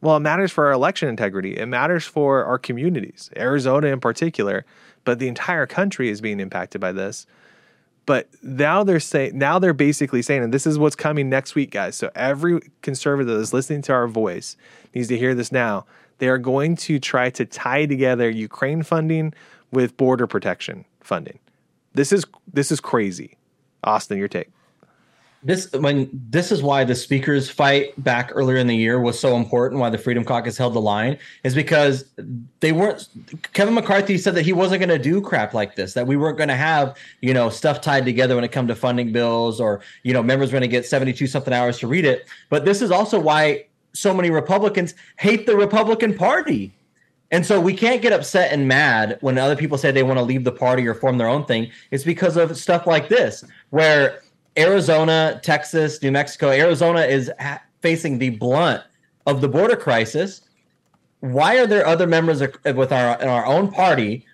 S1: Well, it matters for our election integrity. It matters for our communities, Arizona in particular, but the entire country is being impacted by this. But now they're saying, now they're basically saying, and this is what's coming next week, guys. So every conservative that is listening to our voice needs to hear this now. They are going to try to tie together Ukraine funding with border protection funding. This is this is crazy. Austin, your take.
S2: This when this is why the speakers fight back earlier in the year was so important. Why the Freedom Caucus held the line is because they weren't. Kevin McCarthy said that he wasn't going to do crap like this. That we weren't going to have you know stuff tied together when it come to funding bills or you know members going to get seventy two something hours to read it. But this is also why so many Republicans hate the Republican Party. And so we can't get upset and mad when other people say they want to leave the party or form their own thing. It's because of stuff like this, where Arizona, Texas, New Mexico, Arizona is ha- facing the blunt of the border crisis. Why are there other members of, with our our own party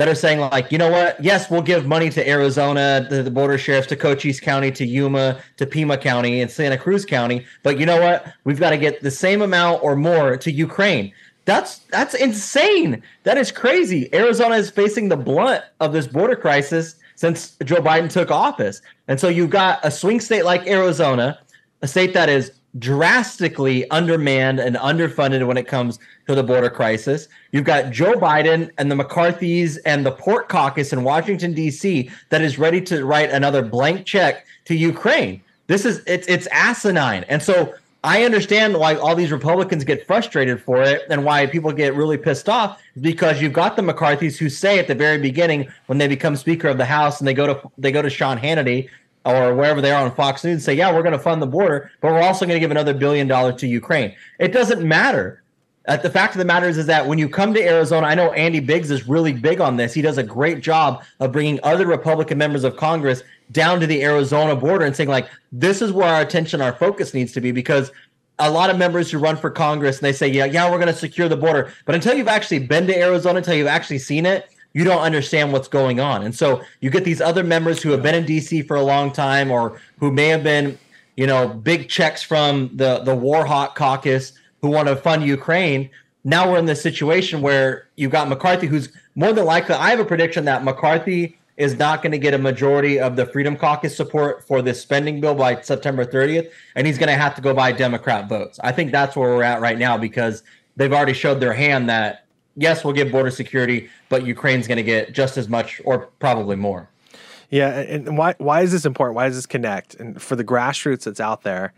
S2: that are saying like, you know what? Yes, we'll give money to Arizona, the border sheriffs, to Cochise County, to Yuma, to Pima County, and Santa Cruz County. But you know what? We've got to get the same amount or more to Ukraine. That's that's insane. That is crazy. Arizona is facing the blunt of this border crisis since Joe Biden took office. And so you've got a swing state like Arizona, a state that is drastically undermanned and underfunded when it comes to the border crisis. You've got Joe Biden and the McCarthys and the Port Caucus in Washington D.C. that is ready to write another blank check to Ukraine. This is it's it's asinine. And so I understand why all these Republicans get frustrated for it and why people get really pissed off because you've got the McCarthys who say at the very beginning when they become Speaker of the House and they go to they go to Sean Hannity or wherever they are on Fox News and say, "Yeah, we're going to fund the border, but we're also going to give another billion dollars to Ukraine." It doesn't matter. Uh, the fact of the matter is, is that when you come to Arizona, I know Andy Biggs is really big on this. He does a great job of bringing other Republican members of Congress down to the Arizona border and saying, like, this is where our attention, our focus needs to be, because a lot of members who run for Congress and they say, yeah, yeah, we're going to secure the border, but until you've actually been to Arizona, until you've actually seen it, you don't understand what's going on. And so you get these other members who have been in DC for a long time or who may have been, you know, big checks from the the War Hawk caucus who want to fund Ukraine. Now we're in this situation where you've got McCarthy, who's more than likely. I have a prediction that McCarthy is not going to get a majority of the Freedom Caucus support for this spending bill by September 30th, and he's going to have to go by Democrat votes. I think that's where we're at right now because they've already showed their hand that yes, we'll give border security, but Ukraine's going to get just as much or probably more.
S1: Yeah, and why why is this important? Why does this connect? And for the grassroots that's out there,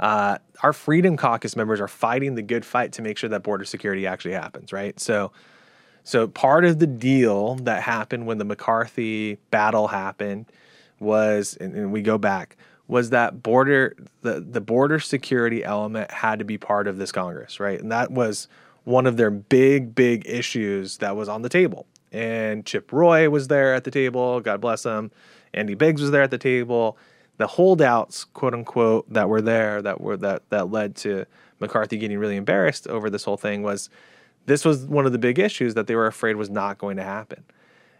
S1: uh, our Freedom Caucus members are fighting the good fight to make sure that border security actually happens, right? So, so part of the deal that happened when the McCarthy battle happened was, and, and we go back, was that border the the border security element had to be part of this Congress, right? And that was one of their big big issues that was on the table. And Chip Roy was there at the table, God bless him. Andy Biggs was there at the table. The holdouts, quote unquote, that were there that were that that led to McCarthy getting really embarrassed over this whole thing was this was one of the big issues that they were afraid was not going to happen.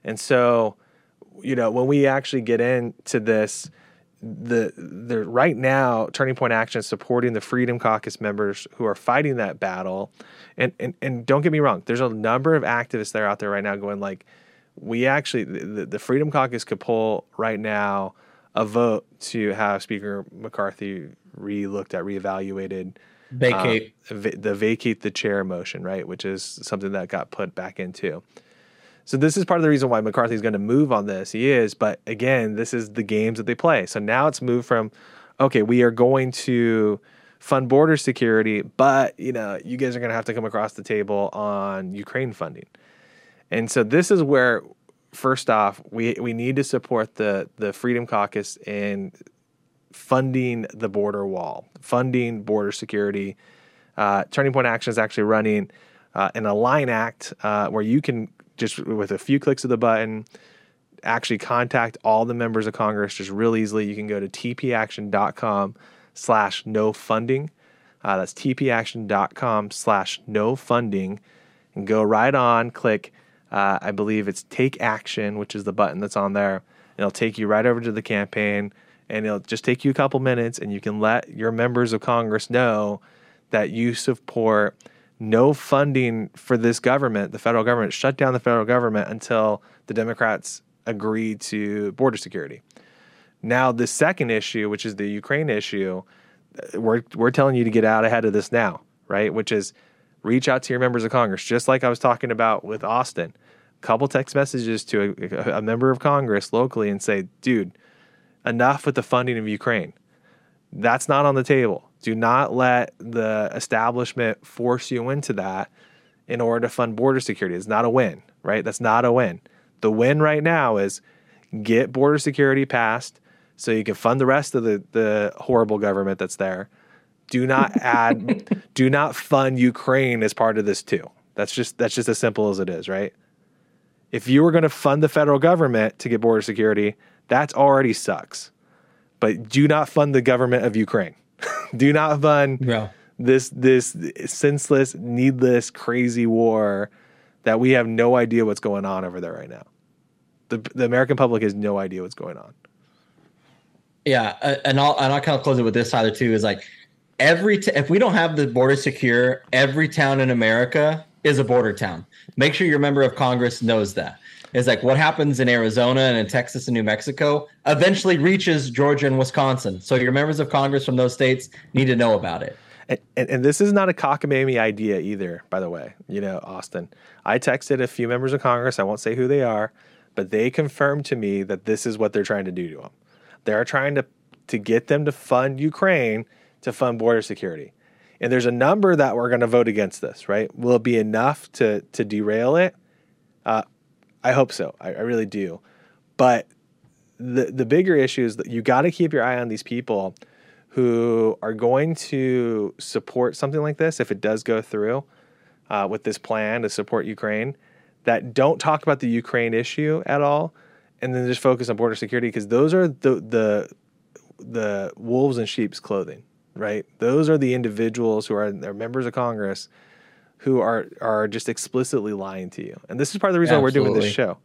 S1: And so, you know, when we actually get into this, the the right now Turning Point Action is supporting the Freedom Caucus members who are fighting that battle. And and and don't get me wrong, there's a number of activists that are out there right now going like, we actually the, the Freedom Caucus could pull right now a vote to have Speaker McCarthy re-looked at, reevaluated,
S2: vacate
S1: uh, the vacate the chair motion, right, which is something that got put back into. So this is part of the reason why McCarthy's going to move on this. He is, but again, this is the games that they play. So now it's moved from, okay, we are going to fund border security, but you know, you guys are going to have to come across the table on Ukraine funding. And so this is where first off, we we need to support the the Freedom Caucus in funding the border wall, funding border security. Uh, Turning Point Action is actually running uh, an Align Act uh, where you can just with a few clicks of the button actually contact all the members of Congress just real easily. You can go to tpaction.com slash no funding. Uh, that's tpaction.com slash no funding and go right on, click uh, I believe it's Take Action, which is the button that's on there. It'll take you right over to the campaign, and it'll just take you a couple minutes, and you can let your members of Congress know that you support no funding for this government, the federal government, shut down the federal government until the Democrats agree to border security. Now, the second issue, which is the Ukraine issue, uh, we're we're telling you to get out ahead of this now, right? Which is reach out to your members of Congress, just like I was talking about with Austin. Couple text messages to a, a member of Congress locally and say, dude, enough with the funding of Ukraine. That's not on the table. Do not let the establishment force you into that in order to fund border security. It's not a win, right? That's not a win. The win right now is get border security passed so you can fund the rest of the, the horrible government that's there do not add do not fund Ukraine as part of this too. That's just that's just as simple as it is, right? If you were going to fund the federal government to get border security, that already sucks. But do not fund the government of Ukraine. do not fund
S2: yeah.
S1: this this senseless, needless, crazy war that we have no idea what's going on over there right now. The the American public has no idea what's going on.
S2: Yeah, and I'll and I'll kind of close it with this either too is like every t- if we don't have the border secure, every town in America is a border town. Make sure your member of Congress knows that. It's like what happens in Arizona and in Texas and New Mexico eventually reaches Georgia and Wisconsin. So your members of Congress from those states need to know about it.
S1: And, and, and this is not a cockamamie idea either, by the way. You know, Austin. I texted a few members of Congress. I won't say who they are, but they confirmed to me that this is what they're trying to do to them. They're trying to to get them to fund Ukraine to fund border security. And there's a number that we're going to vote against this, right? Will it be enough to to derail it? Uh, I hope so. I, I really do. But the the bigger issue is that you got to keep your eye on these people who are going to support something like this if it does go through uh, with this plan to support Ukraine. That don't talk about the Ukraine issue at all, and then just focus on border security because those are the the the wolves in sheep's clothing right? Those are the individuals who are they're members of Congress who are are just explicitly lying to you. And this is part of the reason Absolutely. why we're doing this show.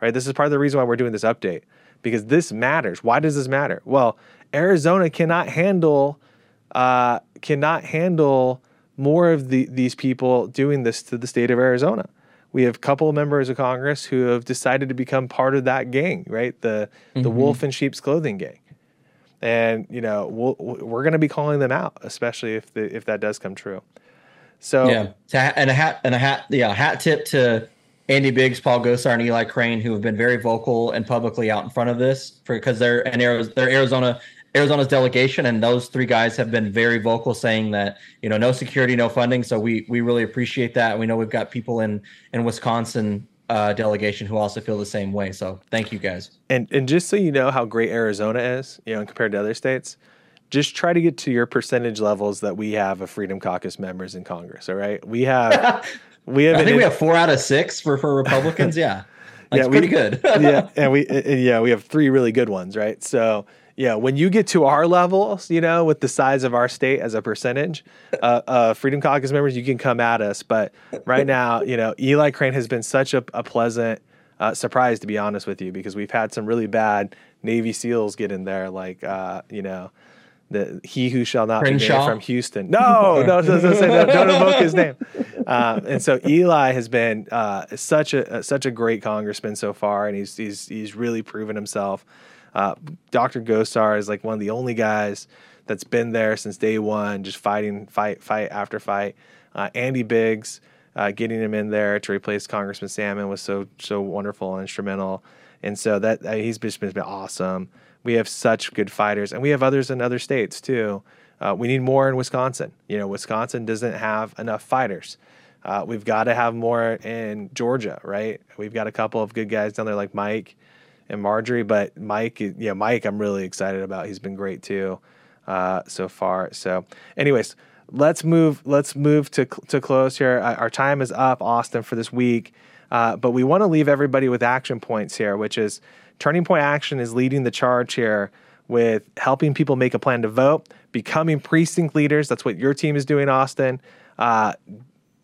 S1: Right? This is part of the reason why we're doing this update because this matters. Why does this matter? Well, Arizona cannot handle uh, cannot handle more of the, these people doing this to the state of Arizona. We have a couple of members of Congress who have decided to become part of that gang, right? The mm-hmm. the wolf in sheep's clothing gang and you know we'll, we're going to be calling them out, especially if the, if that does come true. So
S2: yeah, and a hat and a hat yeah hat tip to Andy Biggs, Paul Gosar, and Eli Crane, who have been very vocal and publicly out in front of this for because they're an Arizona, they're Arizona Arizona's delegation, and those three guys have been very vocal, saying that you know no security, no funding. So we we really appreciate that. We know we've got people in in Wisconsin uh, delegation who also feel the same way. So thank you guys.
S1: And and just so you know how great Arizona is, you know, compared to other states, just try to get to your percentage levels that we have of Freedom Caucus members in Congress. All right, we have we have.
S2: I think we have four out of six for for Republicans. Yeah, that's yeah, pretty good.
S1: yeah, and we and yeah we have three really good ones, right? So yeah, when you get to our levels, you know, with the size of our state as a percentage, uh, uh, Freedom Caucus members, you can come at us. But right now, you know, Eli Crane has been such a, a pleasant uh, surprise, to be honest with you, because we've had some really bad Navy SEALs get in there, like, uh, you know, the he who shall not be named from Houston. No, no, no, no, no, don't invoke his name. Uh, and so Eli has been uh, such a such a great congressman so far, and he's he's he's really proven himself. Uh, Dr. Gosar is like one of the only guys that's been there since day one, just fighting fight fight after fight. Uh, Andy Biggs, uh, getting him in there to replace Congressman Salmon was so so wonderful and instrumental. And so that uh, he's just been awesome. We have such good fighters, and we have others in other states too. Uh, we need more in Wisconsin. You know, Wisconsin doesn't have enough fighters. Uh, we've got to have more in Georgia, right? We've got a couple of good guys down there like Mike and Marjorie, but Mike, yeah, Mike, I'm really excited about. He's been great too uh, so far. So, anyways, let's move. Let's move to to close here. Our time is up, Austin, for this week. Uh, but we want to leave everybody with action points here, which is Turning Point Action is leading the charge here with helping people make a plan to vote, becoming precinct leaders. That's what your team is doing, Austin. Uh,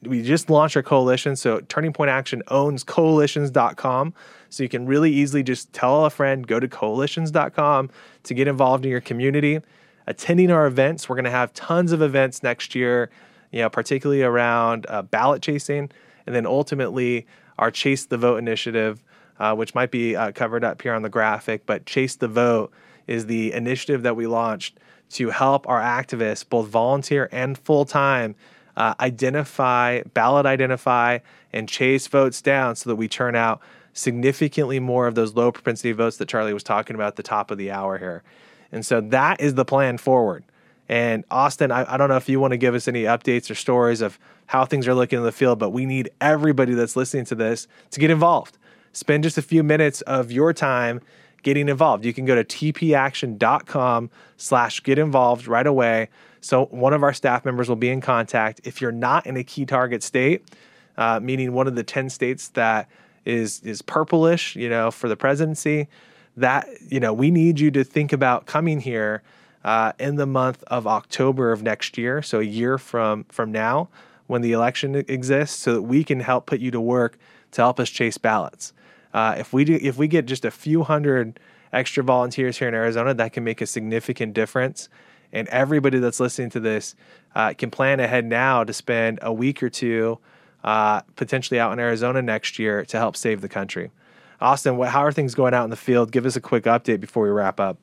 S1: we just launched our coalition. So Turning Point Action owns coalitions.com. So you can really easily just tell a friend, go to coalitions.com to get involved in your community. Attending our events, we're going to have tons of events next year, you know, particularly around uh, ballot chasing. And then ultimately, our Chase the Vote initiative, uh, which might be uh, covered up here on the graphic, but Chase the Vote is the initiative that we launched to help our activists, both volunteer and full time, uh, identify, ballot identify, and chase votes down so that we turn out significantly more of those low propensity votes that Charlie was talking about at the top of the hour here. And so that is the plan forward. And Austin, I, I, don't know if you want to give us any updates or stories of how things are looking in the field, but we need everybody that's listening to this to get involved. Spend just a few minutes of your time getting involved. You can go to tpaction.com slash get involved right away. So one of our staff members will be in contact. If you're not in a key target state, uh, meaning one of the 10 states that is is purplish, you know, for the presidency, that, you know, we need you to think about coming here uh, in the month of October of next year, so a year from from now, when the election exists, so that we can help put you to work to help us chase ballots. Uh, if we do, if we get just a few hundred extra volunteers here in Arizona, that can make a significant difference. And everybody that's listening to this uh, can plan ahead now to spend a week or two uh, potentially out in Arizona next year to help save the country. Austin, what, how are things going out in the field? Give us a quick update before we wrap up.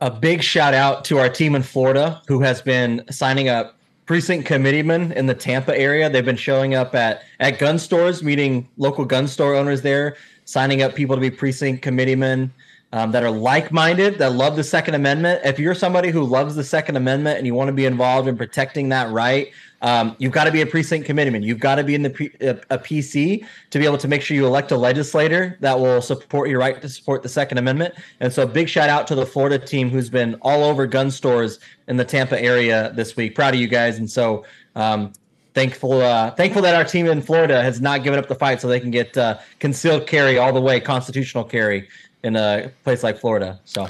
S2: A big shout out to our team in Florida who has been signing up precinct committeemen in the Tampa area. They've been showing up at at gun stores, meeting local gun store owners there, signing up people to be precinct committeemen um, that are like-minded, that love the Second Amendment. If you're somebody who loves the Second Amendment and you want to be involved in protecting that right, um, you've got to be a precinct committeeman. You've got to be in the pre- a, a, PC to be able to make sure you elect a legislator that will support your right to support the Second Amendment. And so, big shout out to the Florida team who's been all over gun stores in the Tampa area this week. Proud of you guys. And so, um, thankful uh, thankful that our team in Florida has not given up the fight, so they can get uh, concealed carry all the way, constitutional carry in a place like Florida. So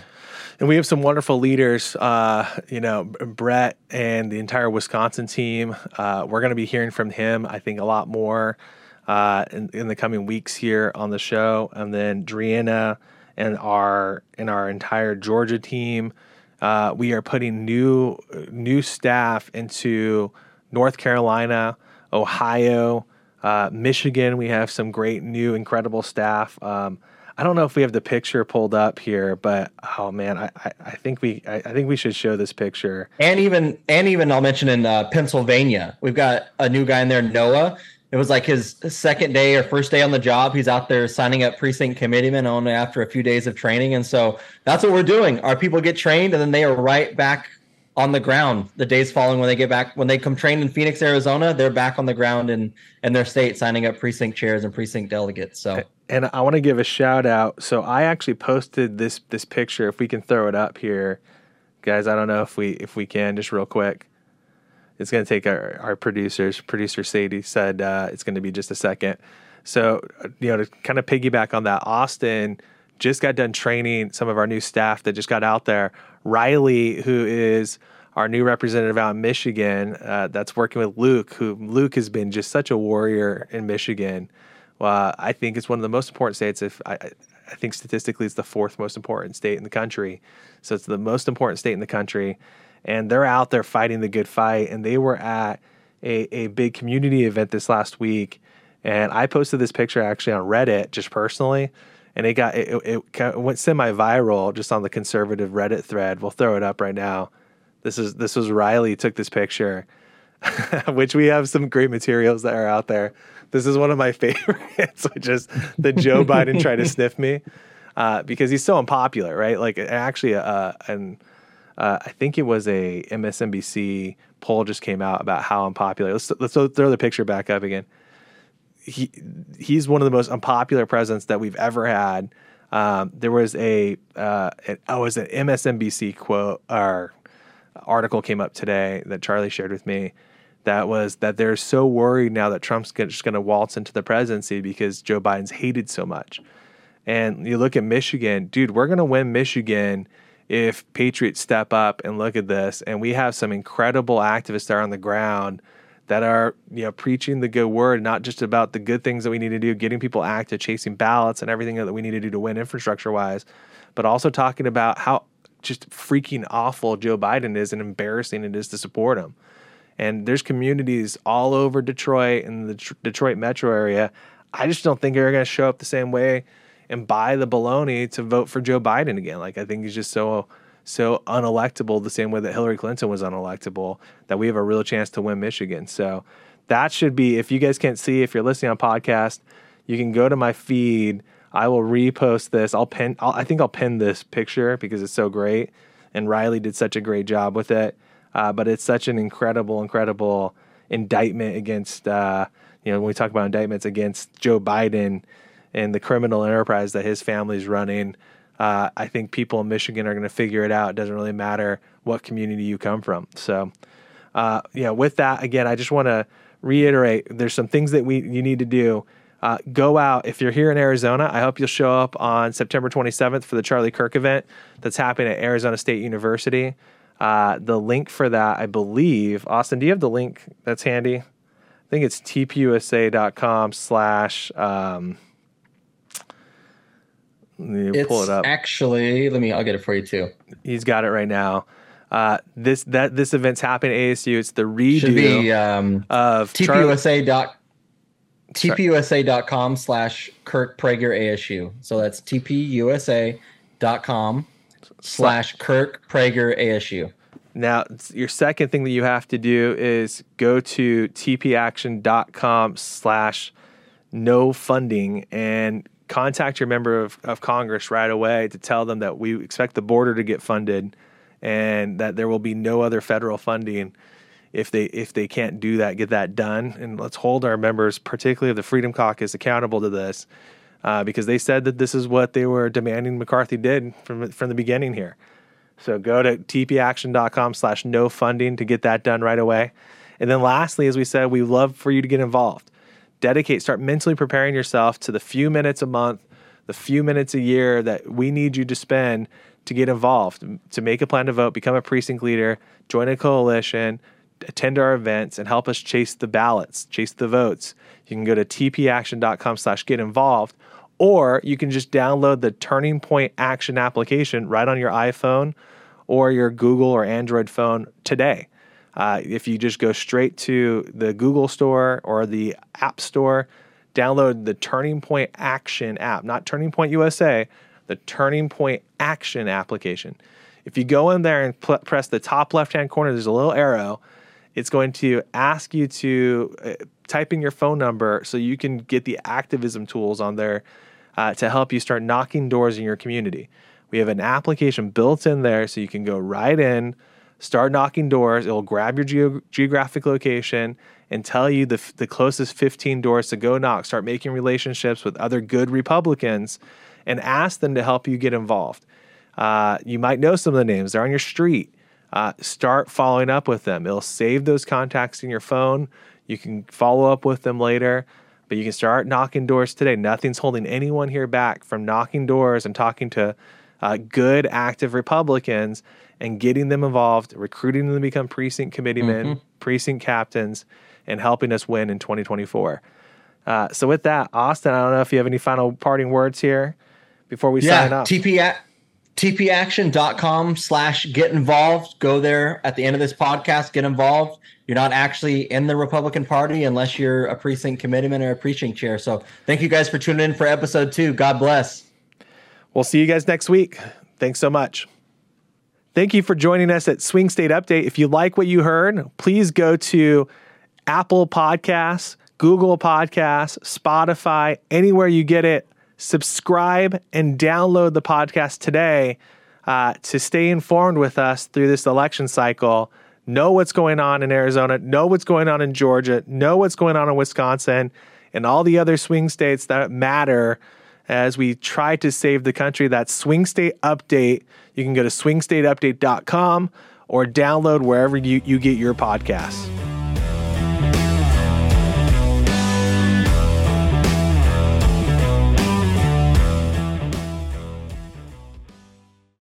S1: and we have some wonderful leaders. Uh, you know, Brett and the entire Wisconsin team. Uh, we're going to be hearing from him, I think, a lot more uh, in, in, the coming weeks here on the show. And then Driana and our and our entire Georgia team. Uh, we are putting new new staff into North Carolina, Ohio, uh, Michigan. We have some great new, incredible staff. Um, I don't know if we have the picture pulled up here, but oh man, I, I, I think we I, I, think we should show this picture.
S2: And even and even I'll mention in uh, Pennsylvania, we've got a new guy in there, Noah. It was like his second day or first day on the job. He's out there signing up precinct committeemen only after a few days of training, and so that's what we're doing. Our people get trained, and then they are right back on the ground the days following when they get back when they come train in Phoenix, Arizona, they're back on the ground in in their state signing up precinct chairs and precinct delegates. So
S1: and I want to give a shout out. So I actually posted this this picture if we can throw it up here. Guys, I don't know if we if we can just real quick. It's going to take our, our producers. Producer Sadie said uh, it's going to be just a second. So, you know, to kind of piggyback on that, Austin just got done training some of our new staff that just got out there. Riley, who is our new representative out in Michigan, uh, that's working with Luke, who Luke has been just such a warrior in Michigan. Uh, I think it's one of the most important states. If I, I think statistically, it's the fourth most important state in the country. So it's the most important state in the country, and they're out there fighting the good fight. And they were at a, a big community event this last week, and I posted this picture actually on Reddit just personally and it got it, it, it went semi-viral just on the conservative Reddit thread. We'll throw it up right now. This is this was Riley took this picture, which we have some great materials that are out there. This is one of my favorites, which is the Joe Biden trying to sniff me uh, because he's so unpopular, right? Like actually, uh, and uh, I think it was a MSNBC poll just came out about how unpopular. Let's let's throw the picture back up again he he's one of the most unpopular presidents that we've ever had. Um, there was a uh, oh, it was an MSNBC quote or article came up today that Charlie shared with me. That was that they're so worried now that Trump's just going to waltz into the presidency because Joe Biden's hated so much. And you look at Michigan, dude, we're going to win Michigan if Patriots step up and look at this. And we have some incredible activists there on the ground that are you know preaching the good word, not just about the good things that we need to do, getting people active, chasing ballots, and everything that we need to do to win infrastructure wise, but also talking about how just freaking awful Joe Biden is and embarrassing it is to support him. And there's communities all over Detroit and the Tr- Detroit metro area. I just don't think they're going to show up the same way and buy the baloney to vote for Joe Biden again. Like I think he's just so so unelectable the same way that Hillary Clinton was unelectable that we have a real chance to win Michigan. So that should be if you guys can't see if you're listening on podcast, you can go to my feed. I will repost this. I'll pin I'll, I think I'll pin this picture because it's so great and Riley did such a great job with it. Uh, but it's such an incredible incredible indictment against uh, you know when we talk about indictments against Joe Biden and the criminal enterprise that his family's running uh, I think people in Michigan are going to figure it out. It doesn't really matter what community you come from. So, uh, yeah, with that, again, I just want to reiterate there's some things that we you need to do. Uh, go out if you're here in Arizona. I hope you'll show up on September 27th for the Charlie Kirk event that's happening at Arizona State University. Uh, the link for that, I believe, Austin, do you have the link that's handy? I think it's tpusa.com slash um,
S2: you pull it up. Actually, let me. I'll get it for you too.
S1: He's got it right now. Uh, this that this event's happening at ASU. It's the redo
S2: Should be, um, of tpusa dot tpusa.com slash Kirk Prager ASU. So that's tpusa.com slash Kirk Prager ASU.
S1: Now, your second thing that you have to do is go to tpaction.com slash no funding and contact your member of, of Congress right away to tell them that we expect the border to get funded and that there will be no other federal funding if they if they can't do that, get that done. And let's hold our members, particularly of the Freedom Caucus, accountable to this. Uh, because they said that this is what they were demanding McCarthy did from from the beginning here. So go to tpaction.com slash no funding to get that done right away. And then lastly, as we said, we love for you to get involved dedicate, start mentally preparing yourself to the few minutes a month, the few minutes a year that we need you to spend to get involved, to make a plan to vote, become a precinct leader, join a coalition, attend our events, and help us chase the ballots, chase the votes. You can go to tpaction.com slash get involved, or you can just download the Turning Point Action application right on your iPhone or your Google or Android phone today. Uh, if you just go straight to the Google Store or the App Store, download the Turning Point Action app, not Turning Point USA, the Turning Point Action application. If you go in there and pl- press the top left hand corner, there's a little arrow. It's going to ask you to uh, type in your phone number so you can get the activism tools on there uh, to help you start knocking doors in your community. We have an application built in there so you can go right in start knocking doors. It will grab your geo- geographic location and tell you the, the closest 15 doors to go knock. Start making relationships with other good Republicans and ask them to help you get involved. Uh, you might know some of the names, they're on your street. Uh, start following up with them. It'll save those contacts in your phone. You can follow up with them later. But you can start knocking doors today. Nothing's holding anyone here back from knocking doors and talking to uh, good, active Republicans and getting them involved, recruiting them to become precinct committeemen, mm-hmm. precinct captains, and helping us win in 2024. Uh, so, with that, Austin, I don't know if you have any final parting words here before we
S2: yeah,
S1: sign off.
S2: TP tpaction.com slash get involved. Go there at the end of this podcast, get involved. You're not actually in the Republican Party unless you're a precinct committeeman or a precinct chair. So thank you guys for tuning in for episode two. God bless.
S1: We'll see you guys next week. Thanks so much. Thank you for joining us at Swing State Update. If you like what you heard, please go to Apple Podcasts, Google Podcasts, Spotify, anywhere you get it subscribe and download the podcast today uh, to stay informed with us through this election cycle. Know what's going on in Arizona, know what's going on in Georgia, know what's going on in Wisconsin, and all the other swing states that matter as we try to save the country. That Swing State Update. You can go to swingstateupdate.com or download wherever you, you get your podcasts.